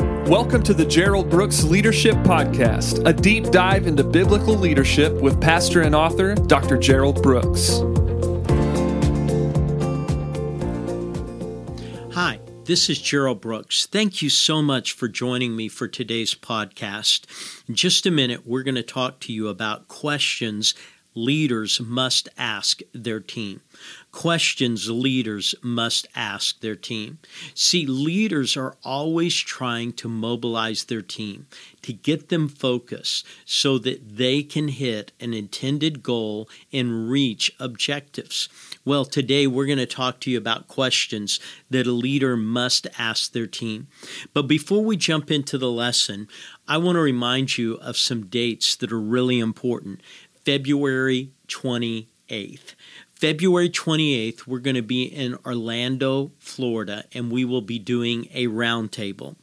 Welcome to the Gerald Brooks Leadership Podcast, a deep dive into biblical leadership with pastor and author Dr. Gerald Brooks. Hi, this is Gerald Brooks. Thank you so much for joining me for today's podcast. In just a minute, we're going to talk to you about questions leaders must ask their team. Questions leaders must ask their team. See, leaders are always trying to mobilize their team, to get them focused so that they can hit an intended goal and reach objectives. Well, today we're going to talk to you about questions that a leader must ask their team. But before we jump into the lesson, I want to remind you of some dates that are really important. February 28th. February 28th, we're going to be in Orlando, Florida, and we will be doing a roundtable.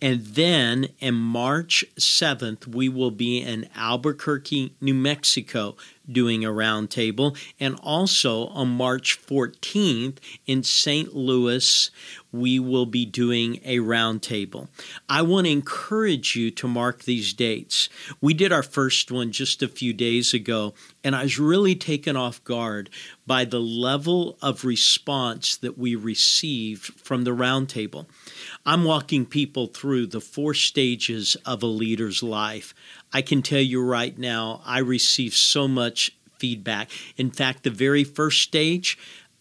And then in March 7th, we will be in Albuquerque, New Mexico, doing a roundtable. And also on March 14th in St. Louis, we will be doing a roundtable. I want to encourage you to mark these dates. We did our first one just a few days ago, and I was really taken off guard by the level of response that we received from the roundtable. I'm walking people through the four stages of a leader's life. I can tell you right now, I received so much feedback. In fact, the very first stage,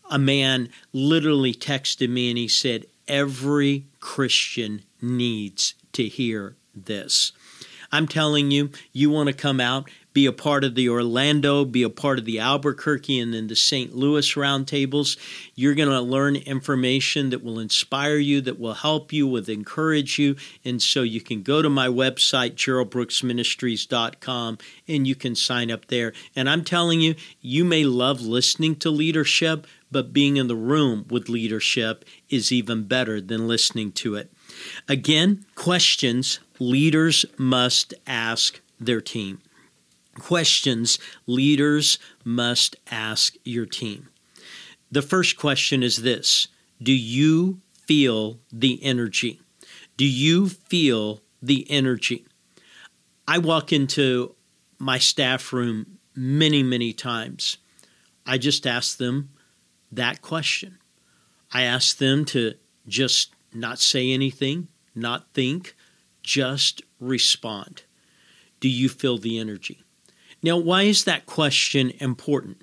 a man literally texted me and he said, Every Christian needs to hear this. I'm telling you, you want to come out, be a part of the Orlando, be a part of the Albuquerque, and then the St. Louis roundtables. You're going to learn information that will inspire you, that will help you, will encourage you. And so you can go to my website, geraldbrooksministries.com, and you can sign up there. And I'm telling you, you may love listening to leadership, but being in the room with leadership is even better than listening to it. Again, questions leaders must ask their team. Questions leaders must ask your team. The first question is this Do you feel the energy? Do you feel the energy? I walk into my staff room many, many times. I just ask them that question. I ask them to just not say anything, not think, just respond. Do you feel the energy? Now, why is that question important?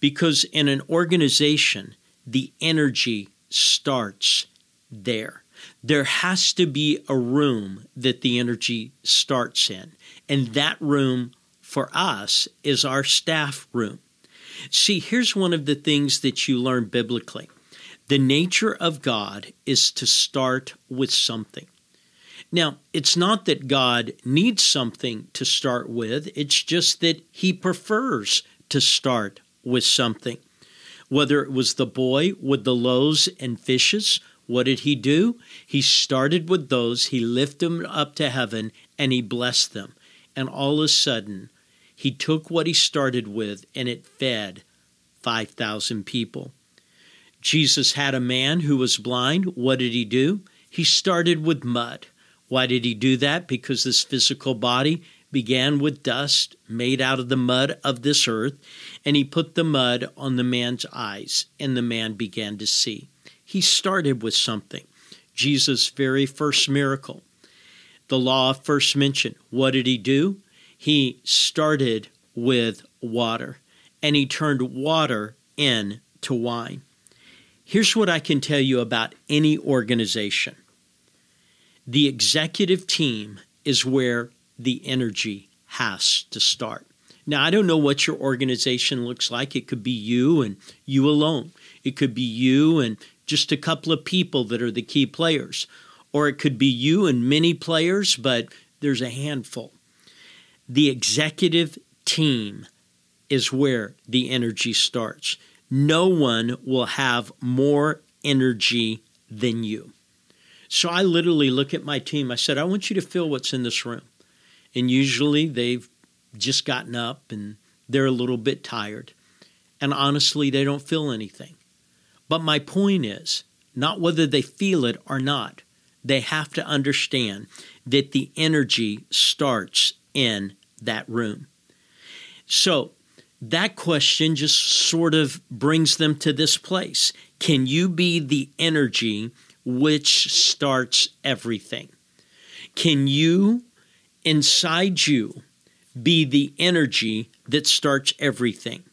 Because in an organization, the energy starts there. There has to be a room that the energy starts in. And that room for us is our staff room. See, here's one of the things that you learn biblically the nature of God is to start with something. Now, it's not that God needs something to start with, it's just that He prefers to start with something. Whether it was the boy with the loaves and fishes, what did he do? He started with those, he lifted them up to heaven, and he blessed them. And all of a sudden, he took what he started with and it fed 5,000 people. Jesus had a man who was blind. What did he do? He started with mud. Why did he do that? Because this physical body began with dust made out of the mud of this earth, and he put the mud on the man's eyes, and the man began to see. He started with something. Jesus' very first miracle. The law first mention. What did he do? He started with water and he turned water into wine. Here's what I can tell you about any organization the executive team is where the energy has to start. Now, I don't know what your organization looks like. It could be you and you alone, it could be you and just a couple of people that are the key players, or it could be you and many players, but there's a handful. The executive team is where the energy starts. No one will have more energy than you. So I literally look at my team. I said, I want you to feel what's in this room. And usually they've just gotten up and they're a little bit tired. And honestly, they don't feel anything. But my point is not whether they feel it or not. they have to understand that the energy starts in that room. So, that question just sort of brings them to this place. Can you be the energy which starts everything? Can you, inside you, be the energy that starts everything?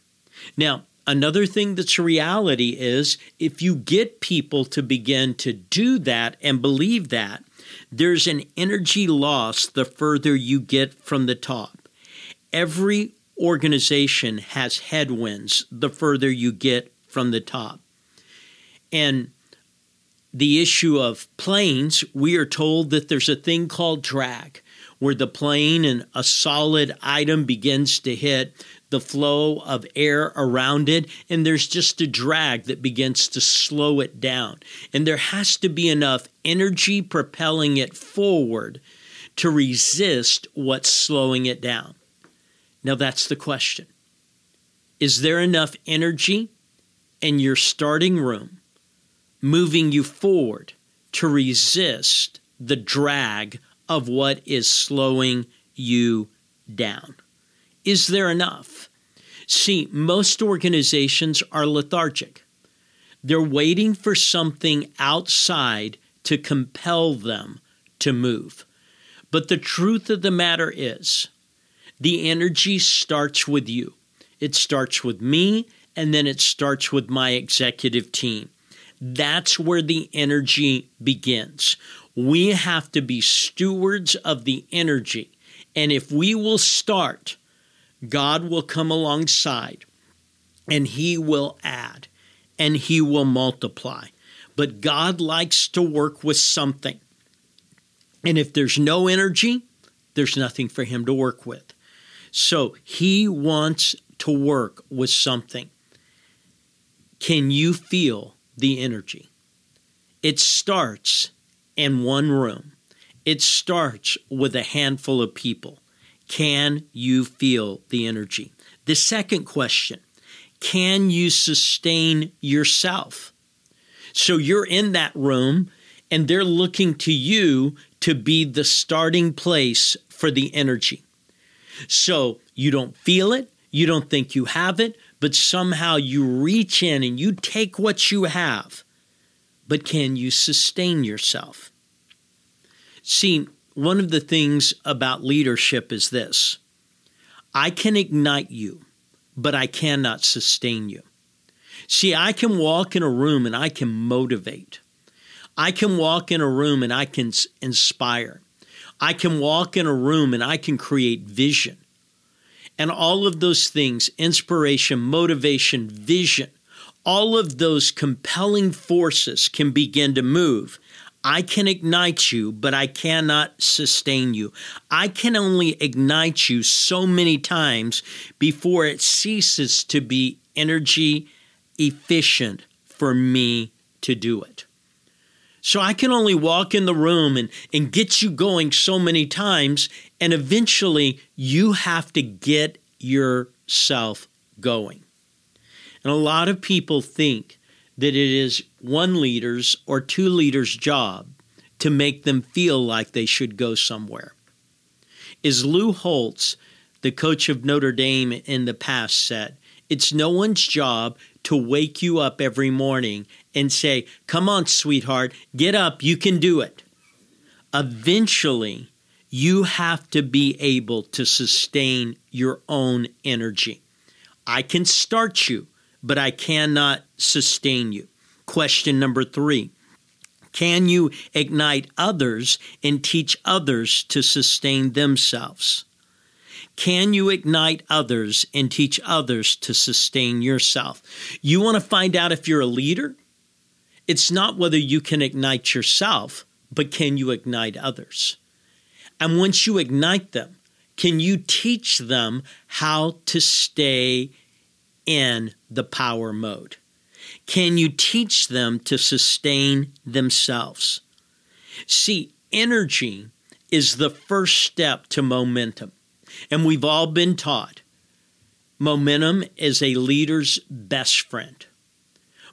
Now, another thing that's a reality is if you get people to begin to do that and believe that, there's an energy loss the further you get from the top. Every organization has headwinds the further you get from the top. And the issue of planes, we are told that there's a thing called drag, where the plane and a solid item begins to hit the flow of air around it, and there's just a drag that begins to slow it down. And there has to be enough energy propelling it forward to resist what's slowing it down. Now, that's the question. Is there enough energy in your starting room moving you forward to resist the drag of what is slowing you down? Is there enough? See, most organizations are lethargic. They're waiting for something outside to compel them to move. But the truth of the matter is, the energy starts with you. It starts with me, and then it starts with my executive team. That's where the energy begins. We have to be stewards of the energy. And if we will start, God will come alongside and He will add and He will multiply. But God likes to work with something. And if there's no energy, there's nothing for Him to work with. So he wants to work with something. Can you feel the energy? It starts in one room, it starts with a handful of people. Can you feel the energy? The second question can you sustain yourself? So you're in that room and they're looking to you to be the starting place for the energy. So you don't feel it, you don't think you have it, but somehow you reach in and you take what you have. But can you sustain yourself? See, one of the things about leadership is this I can ignite you, but I cannot sustain you. See, I can walk in a room and I can motivate. I can walk in a room and I can inspire. I can walk in a room and I can create vision. And all of those things inspiration, motivation, vision all of those compelling forces can begin to move. I can ignite you, but I cannot sustain you. I can only ignite you so many times before it ceases to be energy efficient for me to do it. So I can only walk in the room and, and get you going so many times, and eventually you have to get yourself going. And a lot of people think that it is one leader's or two leaders' job to make them feel like they should go somewhere. As Lou Holtz, the coach of Notre Dame in the past, said, it's no one's job to wake you up every morning and say, Come on, sweetheart, get up, you can do it. Eventually, you have to be able to sustain your own energy. I can start you, but I cannot sustain you. Question number three Can you ignite others and teach others to sustain themselves? Can you ignite others and teach others to sustain yourself? You want to find out if you're a leader? It's not whether you can ignite yourself, but can you ignite others? And once you ignite them, can you teach them how to stay in the power mode? Can you teach them to sustain themselves? See, energy is the first step to momentum. And we've all been taught momentum is a leader's best friend.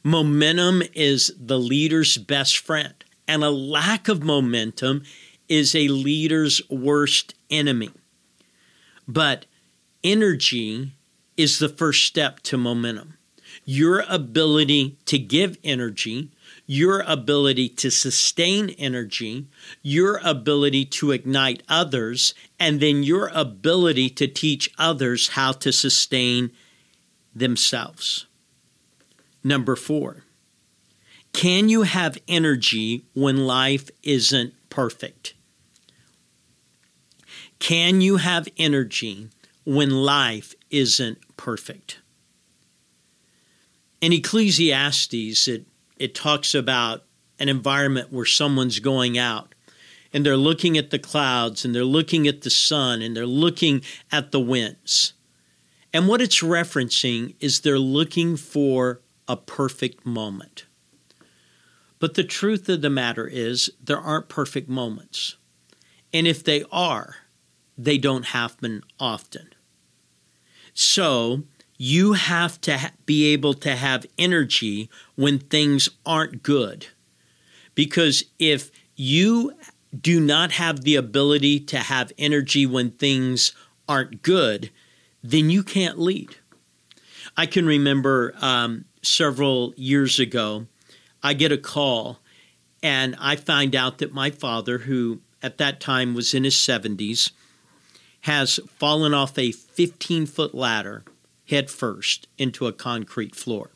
Momentum is the leader's best friend. And a lack of momentum is a leader's worst enemy. But energy is the first step to momentum. Your ability to give energy, your ability to sustain energy, your ability to ignite others, and then your ability to teach others how to sustain themselves. Number four, can you have energy when life isn't perfect? Can you have energy when life isn't perfect? In Ecclesiastes, it, it talks about an environment where someone's going out and they're looking at the clouds and they're looking at the sun and they're looking at the winds. And what it's referencing is they're looking for a perfect moment. But the truth of the matter is, there aren't perfect moments. And if they are, they don't happen often. So you have to ha- be able to have energy when things aren't good. Because if you do not have the ability to have energy when things aren't good, then you can't lead. I can remember um, several years ago, I get a call and I find out that my father, who at that time was in his 70s, has fallen off a 15 foot ladder head first into a concrete floor.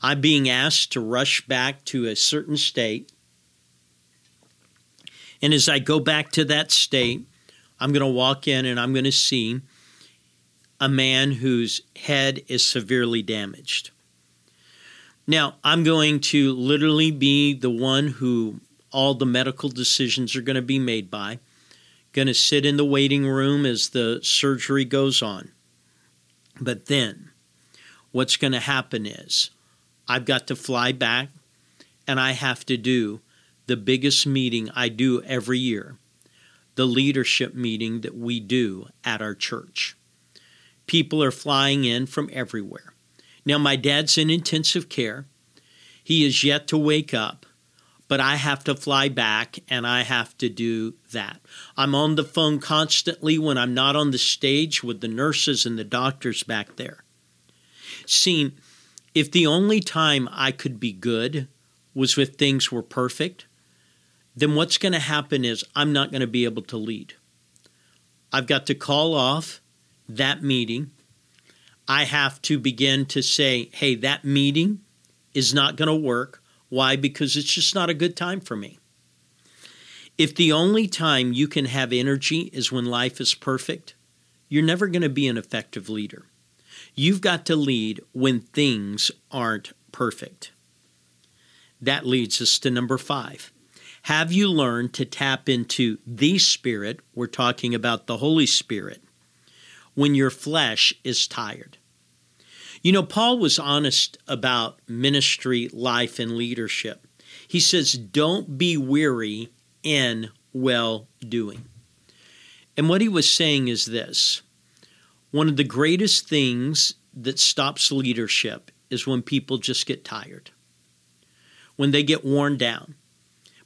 I'm being asked to rush back to a certain state. And as I go back to that state, I'm going to walk in and I'm going to see a man whose head is severely damaged. Now, I'm going to literally be the one who all the medical decisions are going to be made by going to sit in the waiting room as the surgery goes on. But then what's going to happen is I've got to fly back and I have to do the biggest meeting I do every year, the leadership meeting that we do at our church. People are flying in from everywhere. Now, my dad's in intensive care. He is yet to wake up but I have to fly back and I have to do that. I'm on the phone constantly when I'm not on the stage with the nurses and the doctors back there. See, if the only time I could be good was if things were perfect, then what's going to happen is I'm not going to be able to lead. I've got to call off that meeting. I have to begin to say, hey, that meeting is not going to work. Why? Because it's just not a good time for me. If the only time you can have energy is when life is perfect, you're never going to be an effective leader. You've got to lead when things aren't perfect. That leads us to number five. Have you learned to tap into the Spirit? We're talking about the Holy Spirit when your flesh is tired. You know, Paul was honest about ministry, life, and leadership. He says, Don't be weary in well doing. And what he was saying is this one of the greatest things that stops leadership is when people just get tired, when they get worn down.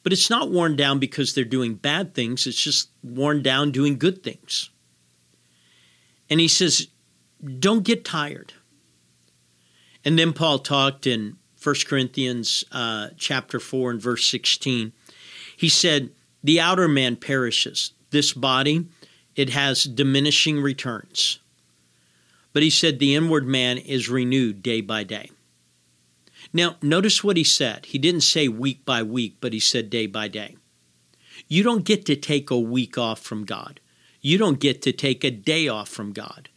But it's not worn down because they're doing bad things, it's just worn down doing good things. And he says, don't get tired. And then Paul talked in 1 Corinthians uh, chapter 4 and verse 16. He said, The outer man perishes. This body, it has diminishing returns. But he said, The inward man is renewed day by day. Now, notice what he said. He didn't say week by week, but he said day by day. You don't get to take a week off from God. You don't get to take a day off from God.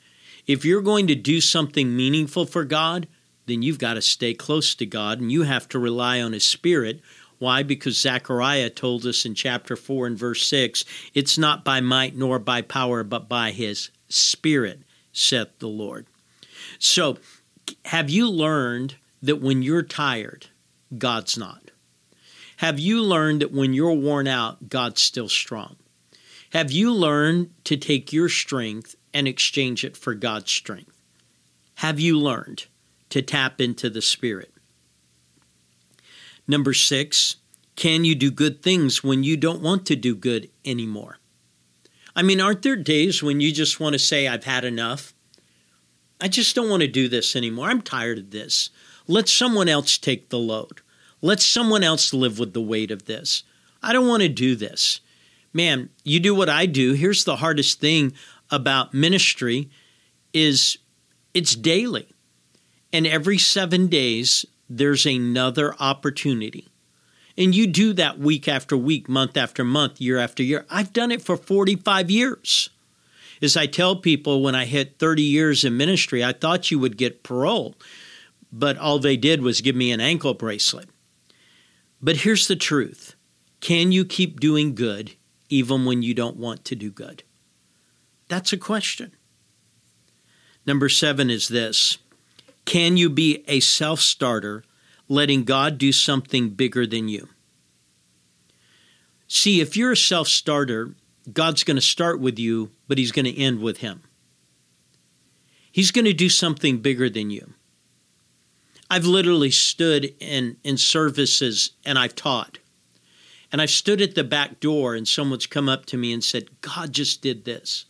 If you're going to do something meaningful for God, then you've got to stay close to God and you have to rely on His Spirit. Why? Because Zechariah told us in chapter 4 and verse 6 it's not by might nor by power, but by His Spirit, saith the Lord. So, have you learned that when you're tired, God's not? Have you learned that when you're worn out, God's still strong? Have you learned to take your strength and exchange it for God's strength? Have you learned? To tap into the Spirit. Number six, Can you do good things when you don't want to do good anymore? I mean, aren't there days when you just want to say, I've had enough? I just don't want to do this anymore. I'm tired of this. Let someone else take the load. Let someone else live with the weight of this. I don't want to do this. Man, you do what I do. Here's the hardest thing about ministry is it's daily. And every 7 days there's another opportunity. And you do that week after week, month after month, year after year. I've done it for 45 years. As I tell people when I hit 30 years in ministry, I thought you would get parole, but all they did was give me an ankle bracelet. But here's the truth can you keep doing good even when you don't want to do good? That's a question. Number seven is this Can you be a self starter letting God do something bigger than you. See, if you're a self starter, God's going to start with you, but He's going to end with Him. He's going to do something bigger than you. I've literally stood in, in services and I've taught. And I've stood at the back door and someone's come up to me and said, God just did this.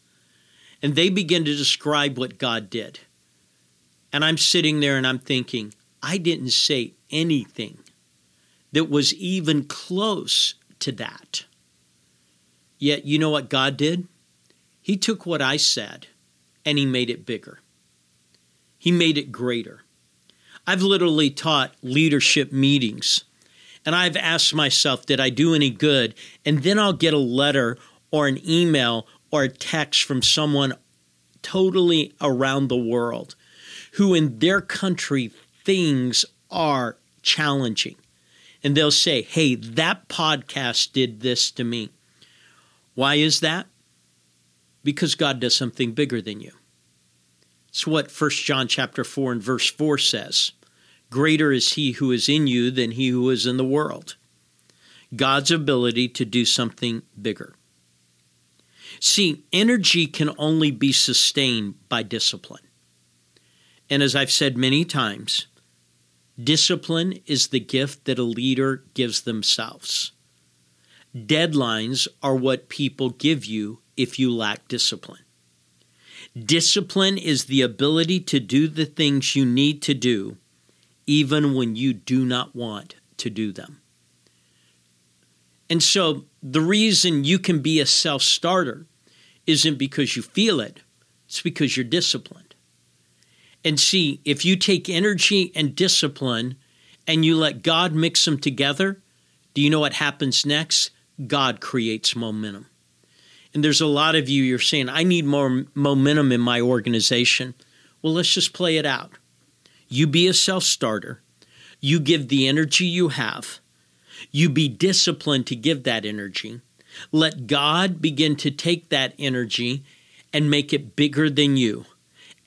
And they begin to describe what God did. And I'm sitting there and I'm thinking, I didn't say anything that was even close to that. Yet, you know what God did? He took what I said and he made it bigger. He made it greater. I've literally taught leadership meetings and I've asked myself, did I do any good? And then I'll get a letter or an email or a text from someone totally around the world who in their country things are challenging. And they'll say, hey, that podcast did this to me. Why is that? Because God does something bigger than you. It's what 1 John chapter 4 and verse 4 says. Greater is he who is in you than he who is in the world. God's ability to do something bigger. See, energy can only be sustained by discipline. And as I've said many times, discipline is the gift that a leader gives themselves. Deadlines are what people give you if you lack discipline. Discipline is the ability to do the things you need to do even when you do not want to do them. And so the reason you can be a self starter isn't because you feel it, it's because you're disciplined. And see, if you take energy and discipline and you let God mix them together, do you know what happens next? God creates momentum. And there's a lot of you, you're saying, I need more momentum in my organization. Well, let's just play it out. You be a self starter, you give the energy you have, you be disciplined to give that energy. Let God begin to take that energy and make it bigger than you.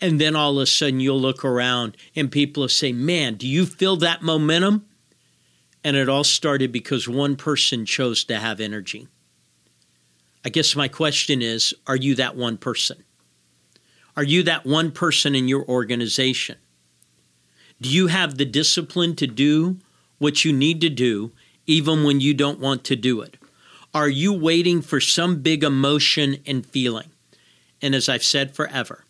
And then all of a sudden you'll look around and people will say, Man, do you feel that momentum? And it all started because one person chose to have energy. I guess my question is Are you that one person? Are you that one person in your organization? Do you have the discipline to do what you need to do even when you don't want to do it? Are you waiting for some big emotion and feeling? And as I've said forever,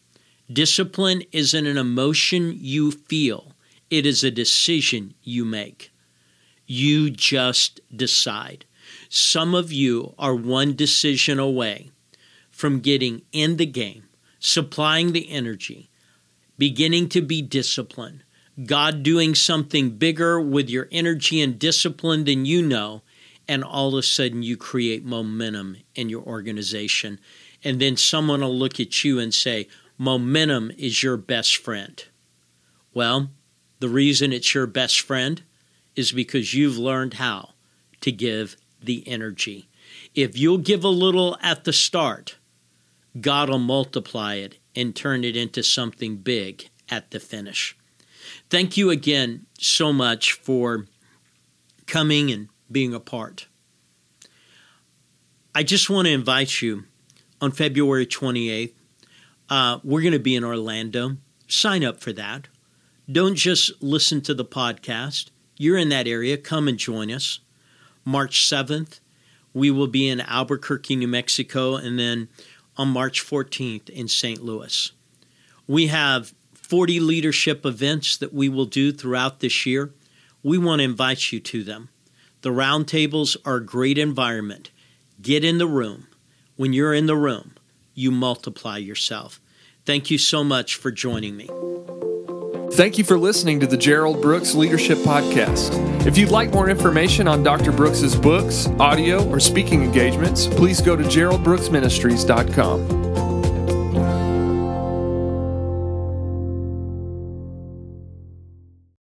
Discipline isn't an emotion you feel, it is a decision you make. You just decide. Some of you are one decision away from getting in the game, supplying the energy, beginning to be disciplined, God doing something bigger with your energy and discipline than you know, and all of a sudden you create momentum in your organization. And then someone will look at you and say, momentum is your best friend. Well, the reason it's your best friend is because you've learned how to give the energy. If you'll give a little at the start, God will multiply it and turn it into something big at the finish. Thank you again so much for coming and being a part. I just want to invite you on February 28th uh, we're going to be in Orlando. Sign up for that. Don't just listen to the podcast. You're in that area. Come and join us. March 7th, we will be in Albuquerque, New Mexico, and then on March 14th in St. Louis. We have 40 leadership events that we will do throughout this year. We want to invite you to them. The roundtables are a great environment. Get in the room. When you're in the room, you multiply yourself. Thank you so much for joining me. Thank you for listening to the Gerald Brooks Leadership Podcast. If you'd like more information on Dr. Brooks's books, audio, or speaking engagements, please go to geraldbrooksministries.com.